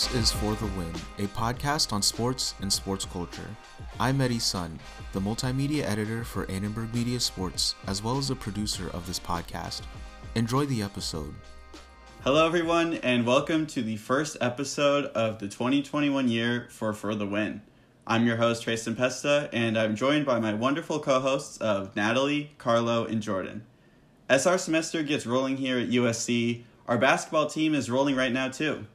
This is For the Win, a podcast on sports and sports culture. I'm Eddie Sun, the multimedia editor for Annenberg Media Sports, as well as the producer of this podcast. Enjoy the episode. Hello, everyone, and welcome to the first episode of the 2021 year for For the Win. I'm your host, Trace Tempesta, and I'm joined by my wonderful co hosts of Natalie, Carlo, and Jordan. As our semester gets rolling here at USC, our basketball team is rolling right now, too.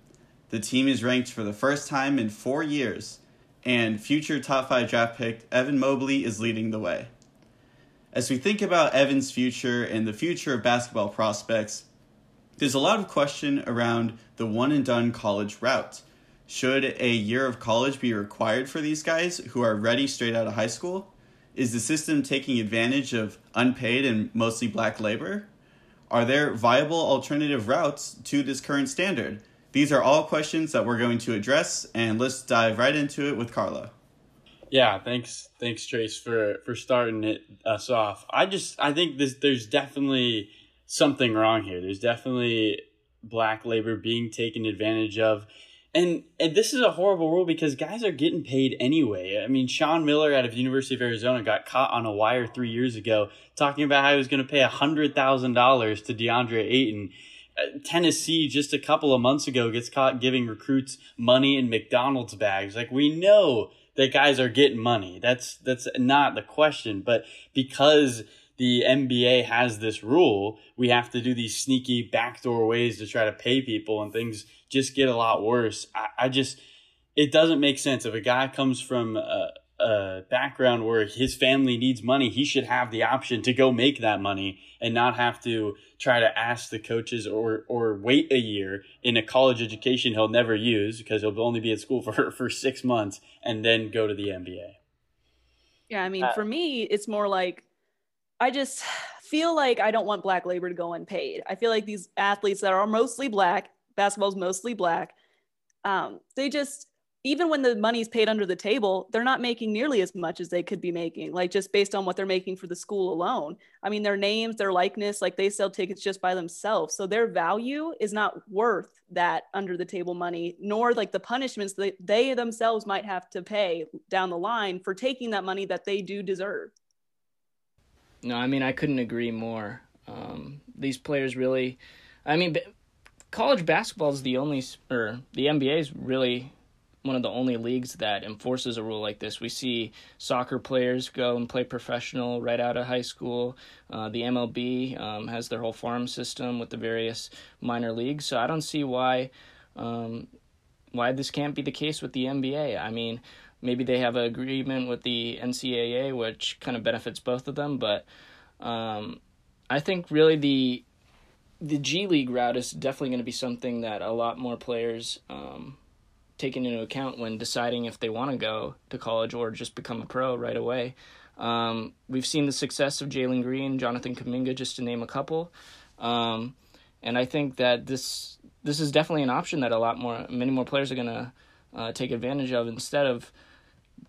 The team is ranked for the first time in four years, and future top five draft pick Evan Mobley is leading the way. As we think about Evan's future and the future of basketball prospects, there's a lot of question around the one and done college route. Should a year of college be required for these guys who are ready straight out of high school? Is the system taking advantage of unpaid and mostly black labor? Are there viable alternative routes to this current standard? These are all questions that we're going to address, and let's dive right into it with Carlo. Yeah, thanks, thanks, Trace, for for starting it us off. I just I think this there's definitely something wrong here. There's definitely black labor being taken advantage of. And and this is a horrible rule because guys are getting paid anyway. I mean, Sean Miller out of the University of Arizona got caught on a wire three years ago talking about how he was going to pay hundred thousand dollars to DeAndre Ayton Uh, Tennessee just a couple of months ago gets caught giving recruits money in McDonald's bags. Like we know that guys are getting money. That's that's not the question, but because the NBA has this rule, we have to do these sneaky backdoor ways to try to pay people and things just get a lot worse. I, I just it doesn't make sense if a guy comes from uh, uh, a background where his family needs money, he should have the option to go make that money and not have to try to ask the coaches or or wait a year in a college education he'll never use because he'll only be at school for for six months and then go to the NBA. Yeah, I mean, uh, for me, it's more like I just feel like I don't want black labor to go unpaid. I feel like these athletes that are mostly black, basketball's mostly black, um, they just even when the money's paid under the table, they're not making nearly as much as they could be making, like just based on what they're making for the school alone. I mean, their names, their likeness, like they sell tickets just by themselves. So their value is not worth that under the table money, nor like the punishments that they themselves might have to pay down the line for taking that money that they do deserve. No, I mean, I couldn't agree more. Um, these players really, I mean, college basketball is the only, or the NBA is really one of the only leagues that enforces a rule like this. We see soccer players go and play professional right out of high school. Uh, the MLB um, has their whole farm system with the various minor leagues. So I don't see why um, why this can't be the case with the NBA. I mean, maybe they have an agreement with the NCAA, which kind of benefits both of them. But um, I think really the the G League route is definitely going to be something that a lot more players um, taken into account when deciding if they want to go to college or just become a pro right away. Um, we've seen the success of Jalen Green, Jonathan Kuminga, just to name a couple. Um, and I think that this this is definitely an option that a lot more, many more players are to uh, take advantage of instead of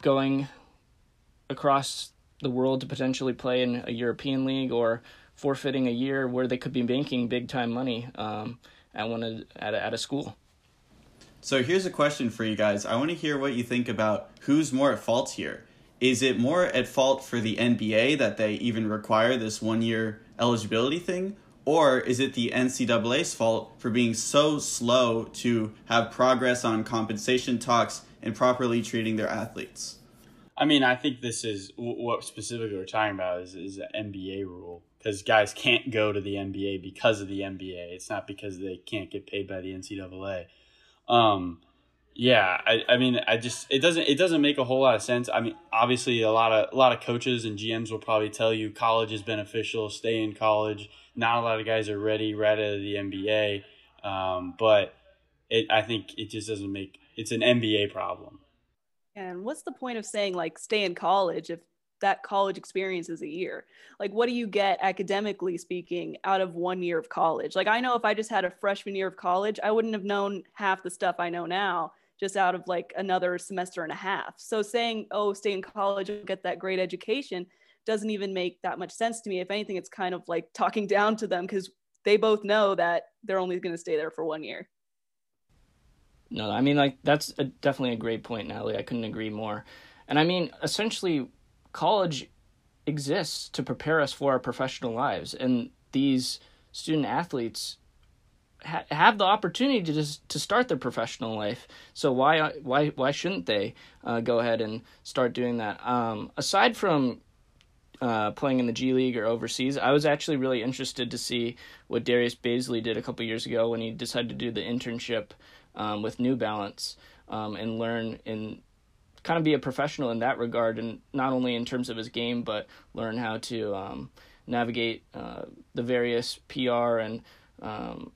going across the world to potentially play in a European league or forfeiting a year where they could be making big time money um, at one of, at a, at a school. So here's a question for you guys. I want to hear what you think about who's more at fault here. Is it more at fault for the NBA that they even require this one year eligibility thing? Or is it the NCAA's fault for being so slow to have progress on compensation talks and properly treating their athletes? I mean, I think this is what specifically we're talking about is, is an NBA rule because guys can't go to the NBA because of the NBA. It's not because they can't get paid by the NCAA. Um, yeah, I, I mean, I just it doesn't it doesn't make a whole lot of sense. I mean, obviously, a lot of a lot of coaches and GMs will probably tell you college is beneficial. Stay in college. Not a lot of guys are ready right out of the NBA, um, but it I think it just doesn't make it's an NBA problem. And what's the point of saying like stay in college if that college experience is a year. Like what do you get academically speaking out of one year of college? Like i know if i just had a freshman year of college i wouldn't have known half the stuff i know now just out of like another semester and a half. So saying oh stay in college and get that great education doesn't even make that much sense to me. If anything it's kind of like talking down to them because they both know that they're only going to stay there for one year. No, I mean like that's a, definitely a great point, Natalie. I couldn't agree more. And I mean, essentially, college exists to prepare us for our professional lives, and these student athletes ha- have the opportunity to just to start their professional life. So why why why shouldn't they uh, go ahead and start doing that? Um, aside from uh, playing in the G League or overseas, I was actually really interested to see what Darius Bazley did a couple years ago when he decided to do the internship um, with New Balance um, and learn in kind of be a professional in that regard, and not only in terms of his game, but learn how to um, navigate uh, the various PR and um,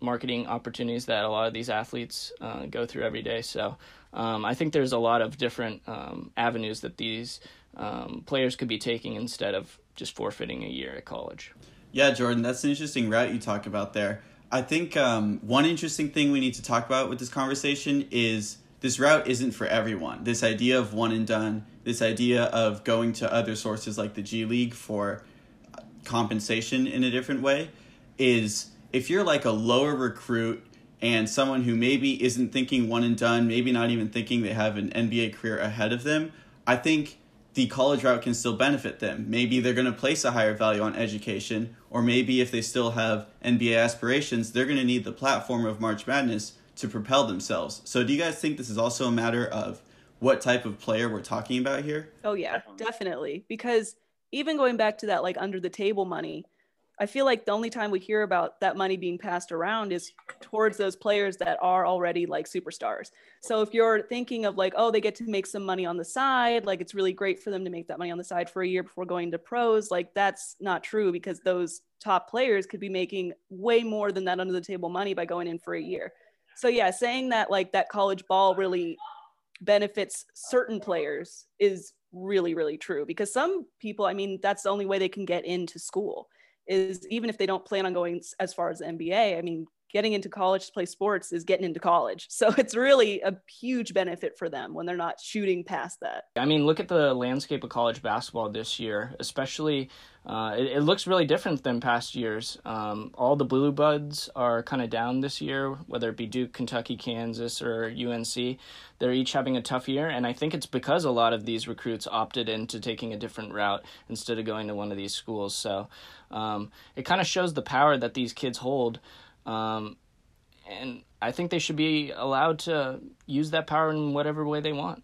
marketing opportunities that a lot of these athletes uh, go through every day. So um, I think there's a lot of different um, avenues that these um, players could be taking instead of just forfeiting a year at college. Yeah, Jordan, that's an interesting route you talk about there. I think um, one interesting thing we need to talk about with this conversation is this route isn't for everyone. This idea of one and done, this idea of going to other sources like the G League for compensation in a different way is if you're like a lower recruit and someone who maybe isn't thinking one and done, maybe not even thinking they have an NBA career ahead of them, I think the college route can still benefit them. Maybe they're going to place a higher value on education, or maybe if they still have NBA aspirations, they're going to need the platform of March Madness to propel themselves. So, do you guys think this is also a matter of what type of player we're talking about here? Oh, yeah, definitely. Because even going back to that, like under the table money, I feel like the only time we hear about that money being passed around is towards those players that are already like superstars. So if you're thinking of like, oh, they get to make some money on the side, like it's really great for them to make that money on the side for a year before going to pros, like that's not true because those top players could be making way more than that under the table money by going in for a year. So yeah, saying that like that college ball really benefits certain players is really really true because some people, I mean, that's the only way they can get into school is even if they don't plan on going as far as the NBA, I mean, getting into college to play sports is getting into college. So it's really a huge benefit for them when they're not shooting past that. I mean, look at the landscape of college basketball this year, especially. Uh, it, it, looks really different than past years. Um, all the blue bloods are kind of down this year, whether it be Duke, Kentucky, Kansas, or UNC. They're each having a tough year, and I think it's because a lot of these recruits opted into taking a different route instead of going to one of these schools. So um, it kind of shows the power that these kids hold. Um, and I think they should be allowed to use that power in whatever way they want.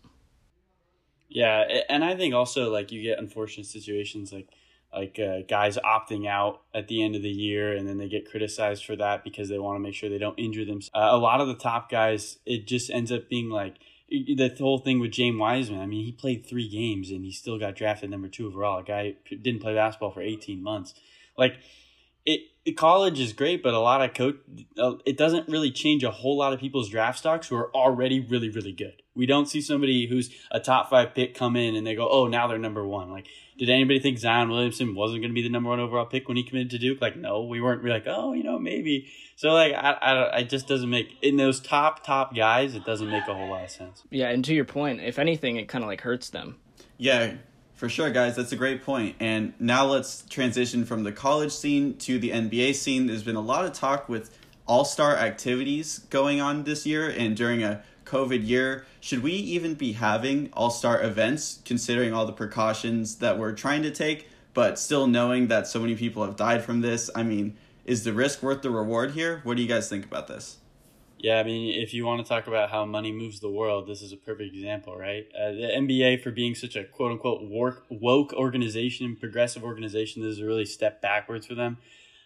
Yeah, and I think also like you get unfortunate situations like like uh, guys opting out at the end of the year and then they get criticized for that because they want to make sure they don't injure themselves. Uh, a lot of the top guys, it just ends up being like the whole thing with James Wiseman. I mean, he played three games and he still got drafted number two overall. A guy didn't play basketball for 18 months. Like, it college is great, but a lot of coach uh, it doesn't really change a whole lot of people's draft stocks who are already really really good. We don't see somebody who's a top five pick come in and they go, oh, now they're number one. Like, did anybody think Zion Williamson wasn't going to be the number one overall pick when he committed to Duke? Like, no, we weren't We're like, oh, you know, maybe. So like, I, I, it just doesn't make in those top top guys, it doesn't make a whole lot of sense. Yeah, and to your point, if anything, it kind of like hurts them. Yeah, for sure, guys. That's a great point. And now let's transition from the college scene to the NBA scene. There's been a lot of talk with all star activities going on this year and during a COVID year. Should we even be having all star events considering all the precautions that we're trying to take, but still knowing that so many people have died from this? I mean, is the risk worth the reward here? What do you guys think about this? Yeah, I mean, if you want to talk about how money moves the world, this is a perfect example, right? Uh, the NBA, for being such a quote unquote woke, woke organization, progressive organization, this is a really step backwards for them.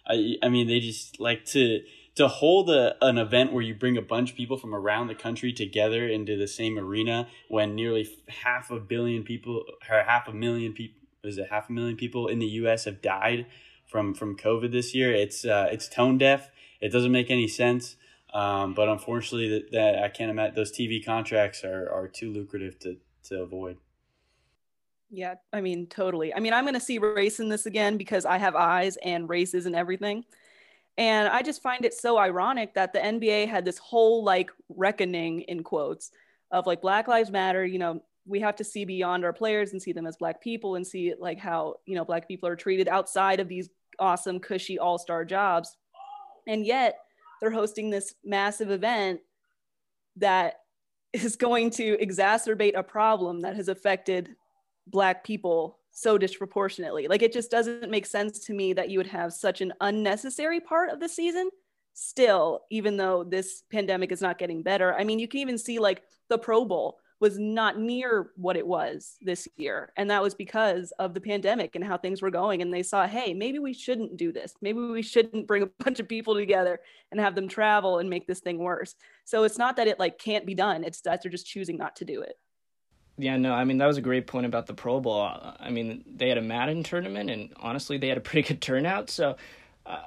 I, I mean, they just like to to hold a, an event where you bring a bunch of people from around the country together into the same arena when nearly half a billion people or half a million people is it half a million people in the US have died from from COVID this year. It's uh, it's tone deaf. It doesn't make any sense. Um, but unfortunately, that, that I can't imagine those TV contracts are, are too lucrative to, to avoid. Yeah, I mean, totally. I mean, I'm going to see race in this again because I have eyes and races and everything. And I just find it so ironic that the NBA had this whole like reckoning in quotes of like Black Lives Matter, you know, we have to see beyond our players and see them as black people and see like how, you know, black people are treated outside of these awesome cushy all-star jobs. And yet they're hosting this massive event that is going to exacerbate a problem that has affected black people so disproportionately. Like it just doesn't make sense to me that you would have such an unnecessary part of the season still, even though this pandemic is not getting better. I mean, you can even see like the Pro Bowl was not near what it was this year. And that was because of the pandemic and how things were going. And they saw, hey, maybe we shouldn't do this. Maybe we shouldn't bring a bunch of people together and have them travel and make this thing worse. So it's not that it like can't be done. It's that they're just choosing not to do it. Yeah, no, I mean that was a great point about the Pro Bowl. I mean they had a Madden tournament, and honestly, they had a pretty good turnout. So, uh,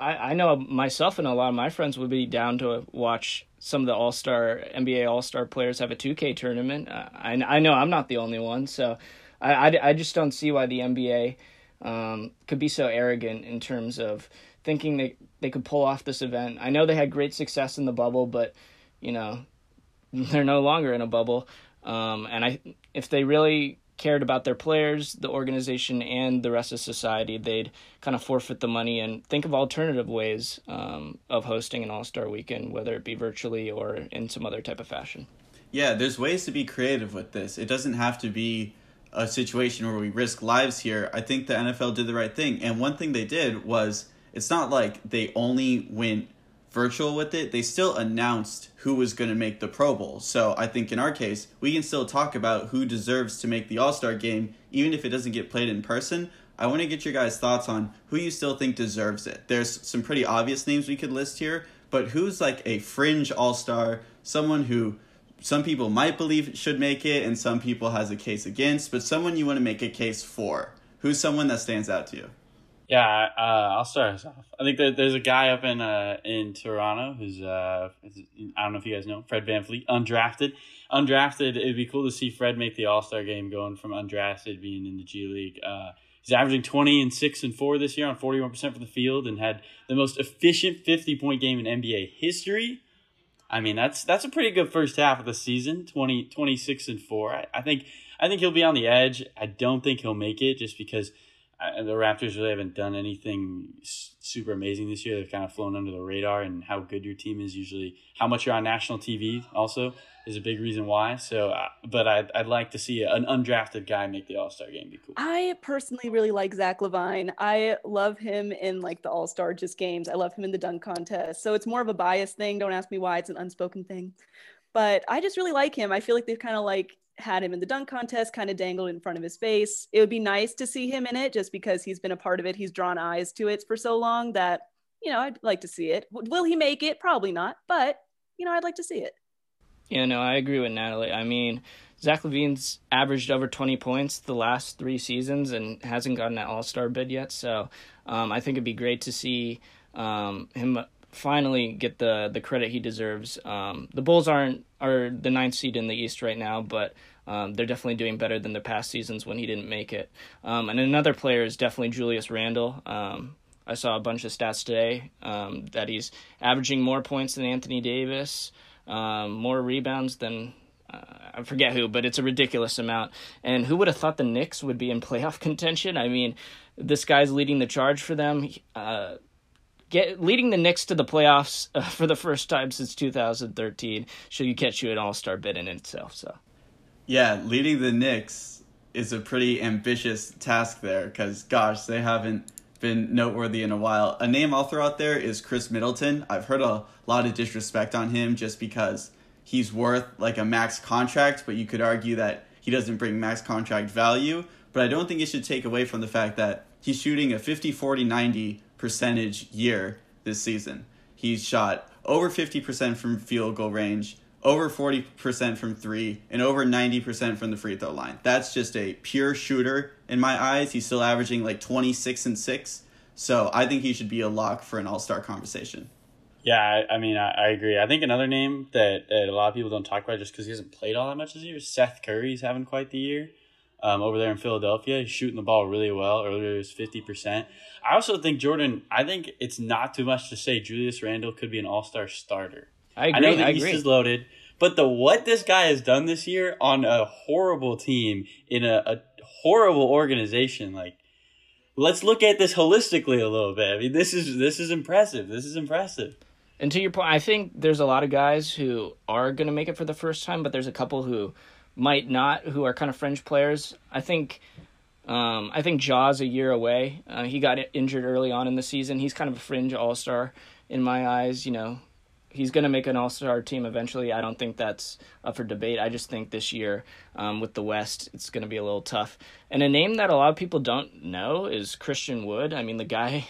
I I know myself and a lot of my friends would be down to watch some of the All Star NBA All Star players have a two K tournament. Uh, I I know I'm not the only one, so I, I, I just don't see why the NBA um, could be so arrogant in terms of thinking they they could pull off this event. I know they had great success in the bubble, but you know they're no longer in a bubble. Um, and I, if they really cared about their players, the organization, and the rest of society, they'd kind of forfeit the money and think of alternative ways um, of hosting an All Star weekend, whether it be virtually or in some other type of fashion. Yeah, there's ways to be creative with this. It doesn't have to be a situation where we risk lives here. I think the NFL did the right thing. And one thing they did was it's not like they only went virtual with it, they still announced who was going to make the Pro Bowl. So I think in our case, we can still talk about who deserves to make the All Star game, even if it doesn't get played in person. I want to get your guys' thoughts on who you still think deserves it. There's some pretty obvious names we could list here, but who's like a fringe All Star, someone who some people might believe should make it and some people has a case against, but someone you want to make a case for? Who's someone that stands out to you? Yeah, uh, I'll start us off. I think that there's a guy up in uh, in Toronto who's uh, I don't know if you guys know Fred Van VanVleet, undrafted. Undrafted, it'd be cool to see Fred make the All Star game, going from undrafted being in the G League. Uh, he's averaging twenty and six and four this year on forty one percent from the field, and had the most efficient fifty point game in NBA history. I mean, that's that's a pretty good first half of the season. 20, 26 and four. I, I think I think he'll be on the edge. I don't think he'll make it just because the Raptors really haven't done anything super amazing this year. They've kind of flown under the radar, and how good your team is usually, how much you're on national TV also is a big reason why. So, uh, but I'd, I'd like to see an undrafted guy make the All Star game. Be cool. I personally really like Zach LaVine. I love him in like the All Star just games. I love him in the dunk contest. So it's more of a bias thing. Don't ask me why. It's an unspoken thing. But I just really like him. I feel like they've kind of like had him in the dunk contest, kind of dangled in front of his face. It would be nice to see him in it just because he's been a part of it. He's drawn eyes to it for so long that, you know, I'd like to see it. Will he make it? Probably not, but, you know, I'd like to see it. Yeah, no, I agree with Natalie. I mean, Zach LaVine's averaged over 20 points the last three seasons and hasn't gotten an all star bid yet. So um, I think it'd be great to see um, him finally get the the credit he deserves. Um, the Bulls aren't are the ninth seed in the East right now, but um, they're definitely doing better than the past seasons when he didn't make it. Um, and another player is definitely Julius Randle. Um, I saw a bunch of stats today um, that he's averaging more points than Anthony Davis, um, more rebounds than uh, I forget who, but it's a ridiculous amount. And who would have thought the Knicks would be in playoff contention? I mean, this guy's leading the charge for them. Uh, get leading the Knicks to the playoffs uh, for the first time since 2013 should you catch you an All Star bid in itself. So, yeah, leading the Knicks is a pretty ambitious task there because gosh, they haven't been noteworthy in a while. A name I'll throw out there is Khris Middleton. I've heard a lot of disrespect on him just because he's worth like a max contract, but you could argue that he doesn't bring max contract value. But I don't think it should take away from the fact that he's shooting a 50 40 90 percentage year this season. He's shot over 50% from field goal range, over 40% from three, and over 90% from the free throw line. That's just a pure shooter in my eyes. He's still averaging like 26 and 6. So I think he should be a lock for an all star conversation. Yeah, I, I mean, I, I, agree. I think another name that, that a lot of people don't talk about just because he hasn't played all that much this year is Seth Curry's having quite the year um, over there in Philadelphia. He's shooting the ball really well. Earlier it was 50%. I also think, Jordan, I think it's not too much to say Julius Randle could be an all star starter. I agree. I know the I East agree. is loaded, but the what this guy has done this year on a horrible team in a, a horrible organization, like, let's look at this holistically a little bit. I mean, this is this is impressive. This is impressive. And to your point, I think there's a lot of guys who are going to make it for the first time, but there's a couple who might not, who are kind of fringe players. I think, um, I think Ja's a year away. Uh, he got injured early on in the season. He's kind of a fringe all star in my eyes. You know, he's going to make an all star team eventually. I don't think that's up for debate. I just think this year um, with the West, it's going to be a little tough. And a name that a lot of people don't know is Christian Wood. I mean, the guy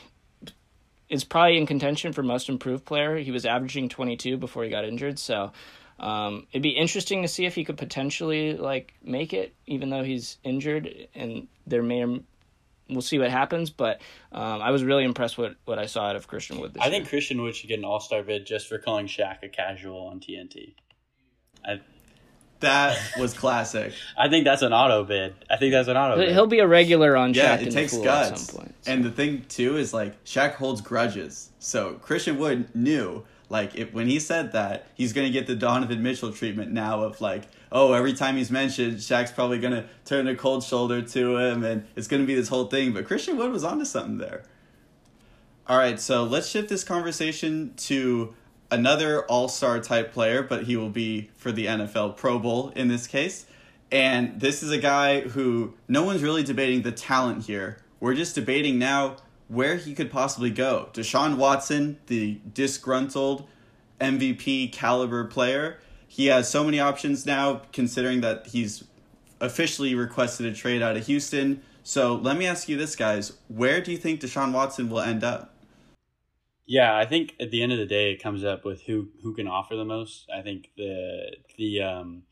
is probably in contention for most improved player. He was averaging 22 before he got injured, so um, it'd be interesting to see if he could potentially like make it, even though he's injured. And there may, we'll see what happens. But um, I was really impressed with what I saw out of Christian Wood. I year. I think Christian Wood should get an All Star bid just for calling Shaq a casual on TNT. I that was classic. I think that's an auto bid. I think that's an auto bid. He'll be a regular on yeah, Shaq it takes guts. At some point, so. And the thing too is like Shaq holds grudges. So Christian Wood knew like if, when he said that he's gonna get the Donovan Mitchell treatment now of like oh every time he's mentioned Shaq's probably gonna turn a cold shoulder to him and it's gonna be this whole thing. But Christian Wood was onto something there. All right, so let's shift this conversation to another all star type player, but he will be for the NFL Pro Bowl in this case. And this is a guy who no one's really debating the talent here. We're just debating now where he could possibly go. Deshaun Watson, the disgruntled MVP caliber player, he has so many options now, considering that he's officially requested a trade out of Houston. So let me ask you this, guys. Where do you think Deshaun Watson will end up? Yeah, I think at the end of the day, it comes up with who who can offer the most. I think the the um,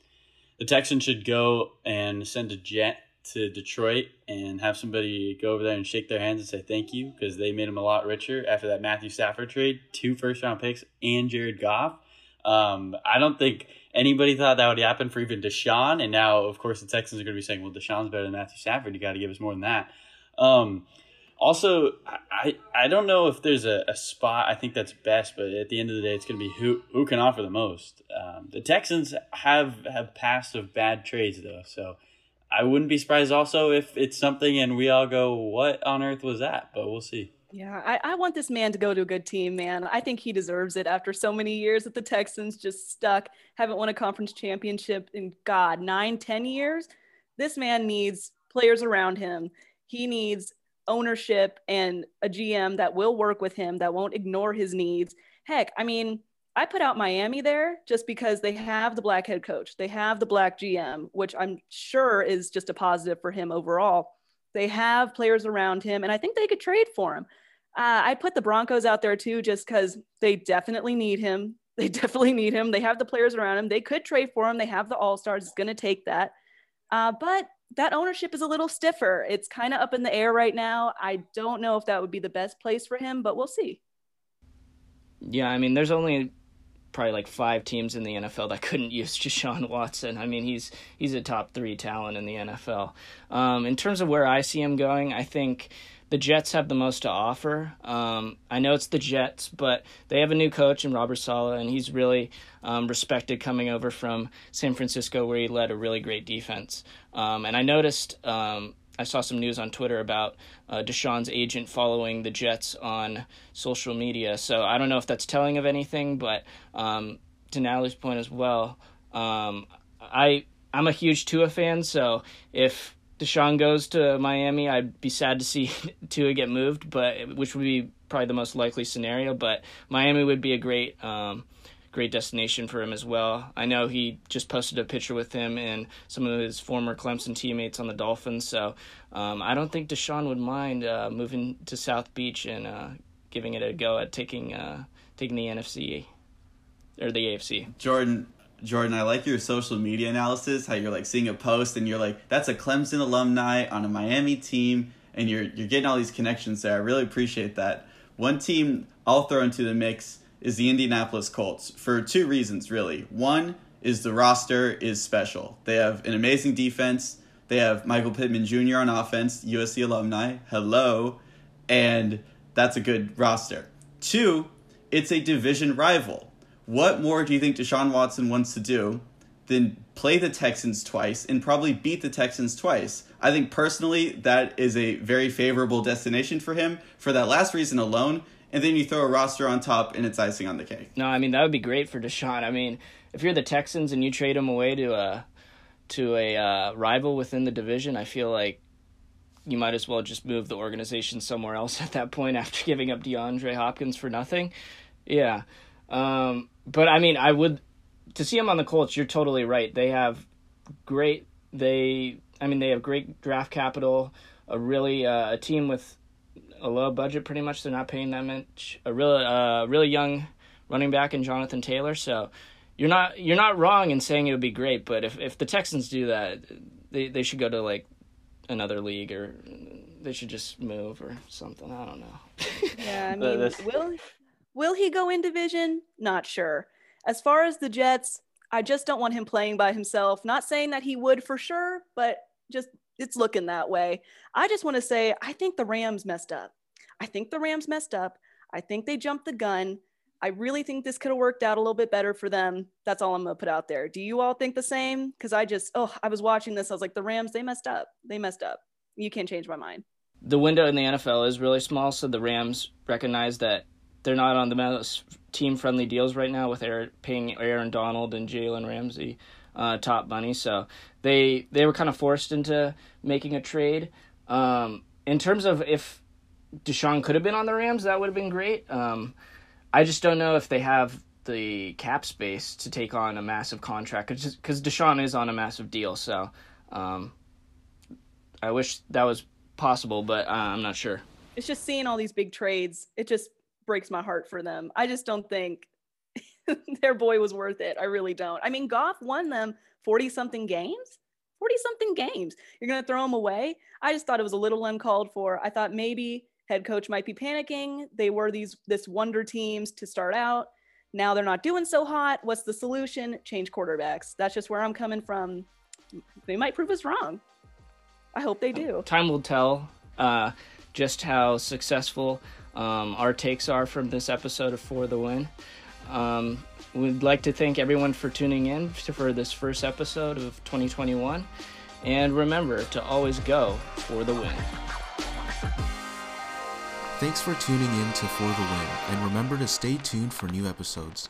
the Texans should go and send a jet to Detroit and have somebody go over there and shake their hands and say thank you because they made him a lot richer after that Matthew Stafford trade, two first round picks and Jared Goff. Um, I don't think anybody thought that would happen for even Deshaun, and now of course the Texans are going to be saying, "Well, Deshaun's better than Matthew Stafford. You got to give us more than that." Um, also, I I don't know if there's a, a spot I think that's best, but at the end of the day, it's going to be who who can offer the most. Um, the Texans have have passed of bad trades though, so I wouldn't be surprised also if it's something and we all go, "What on earth was that?" But we'll see. Yeah, I, I want this man to go to a good team, man. I think he deserves it after so many years that the Texans just stuck, haven't won a conference championship in God nine, ten years. This man needs players around him. He needs ownership and a GM that will work with him, that won't ignore his needs. Heck, I mean, I put out Miami there just because they have the black head coach, they have the black GM, which I'm sure is just a positive for him overall. They have players around him, and I think they could trade for him. Uh, I put the Broncos out there too, just because they definitely need him. They definitely need him. They have the players around him. They could trade for him. They have the All Stars. It's going to take that. Uh, but that ownership is a little stiffer. It's kind of up in the air right now. I don't know if that would be the best place for him, but we'll see. Yeah, I mean, there's only probably like five teams in the NFL that couldn't use Deshaun Watson. I mean, he's he's a top three talent in the NFL. Um, in terms of where I see him going, I think the Jets have the most to offer. Um, I know it's the Jets, but they have a new coach in Robert Saleh, and he's really um, respected coming over from San Francisco, where he led a really great defense. Um, and I noticed, um, I saw some news on Twitter about uh, Deshaun's agent following the Jets on social media. So I don't know if that's telling of anything, but um, to Natalie's point as well, um, I I'm a huge Tua fan, so if Deshaun goes to Miami, I'd be sad to see Tua get moved, but which would be probably the most likely scenario. But Miami would be a great, um, great destination for him as well. I know he just posted a picture with him and some of his former Clemson teammates on the Dolphins, so um, I don't think Deshaun would mind uh, moving to South Beach and uh, giving it a go at taking uh, taking the NFC or the AFC. Jordan, Jordan, I like your social media analysis, how you're like seeing a post and you're like, that's a Clemson alumni on a Miami team, and you're you're getting all these connections there. I really appreciate that. One team I'll throw into the mix is the Indianapolis Colts for two reasons, really. One is the roster is special. They have an amazing defense. They have Michael Pittman Jr. on offense, USC alumni. Hello. And that's a good roster. Two, it's a division rival. What more do you think Deshaun Watson wants to do than play the Texans twice and probably beat the Texans twice? I think personally that is a very favorable destination for him. For that last reason alone, and then you throw a roster on top, and it's icing on the cake. No, I mean that would be great for Deshaun. I mean, if you're the Texans and you trade him away to a to a uh, rival within the division, I feel like you might as well just move the organization somewhere else at that point after giving up DeAndre Hopkins for nothing. Yeah, um, but I mean, I would to see him on the Colts. You're totally right. They have great. They, I mean, they have great draft capital. A really uh, a team with a low budget. Pretty much, they're not paying that much. A really, uh, really young running back in Jonathan Taylor. So you're not you're not wrong in saying it would be great. But if if the Texans do that, they they should go to like another league or they should just move or something. I don't know. Yeah, I mean, will will he go in division? Not sure. As far as the Jets, I just don't want him playing by himself. Not saying that he would for sure, but just it's looking that way. I just want to say I think the Rams messed up. I think the Rams messed up. I think they jumped the gun. I really think this could have worked out a little bit better for them. That's all I'm gonna put out there. Do you all think the same? Because I just, oh, I was watching this. I was like, the Rams, they messed up. They messed up. You can't change my mind. The window in the NFL is really small, so the Rams recognize that they're not on the most team-friendly deals right now with Aaron, paying Aaron Donald and Jalen Ramsey uh, top money. So they they were kind of forced into making a trade. Um, in terms of if Deshaun could have been on the Rams, that would have been great. Um, I just don't know if they have the cap space to take on a massive contract because Deshaun is on a massive deal. So um, I wish that was possible, but uh, I'm not sure. It's just seeing all these big trades. It just breaks my heart for them. I just don't think their boy was worth it. I really don't. I mean, Goff won them 40 something games. 40 something games. You're going to throw them away? I just thought it was a little uncalled for. I thought maybe head coach might be panicking. They were these this wonder teams to start out. Now they're not doing so hot. What's the solution? Change quarterbacks. That's just where I'm coming from. They might prove us wrong. I hope they do. Time will tell uh, just how successful um, our takes are from this episode of For the Win. Um, we'd like to thank everyone for tuning in for this first episode of 2021. And remember to always go for the win. Thanks for tuning in to For the Win, and remember to stay tuned for new episodes.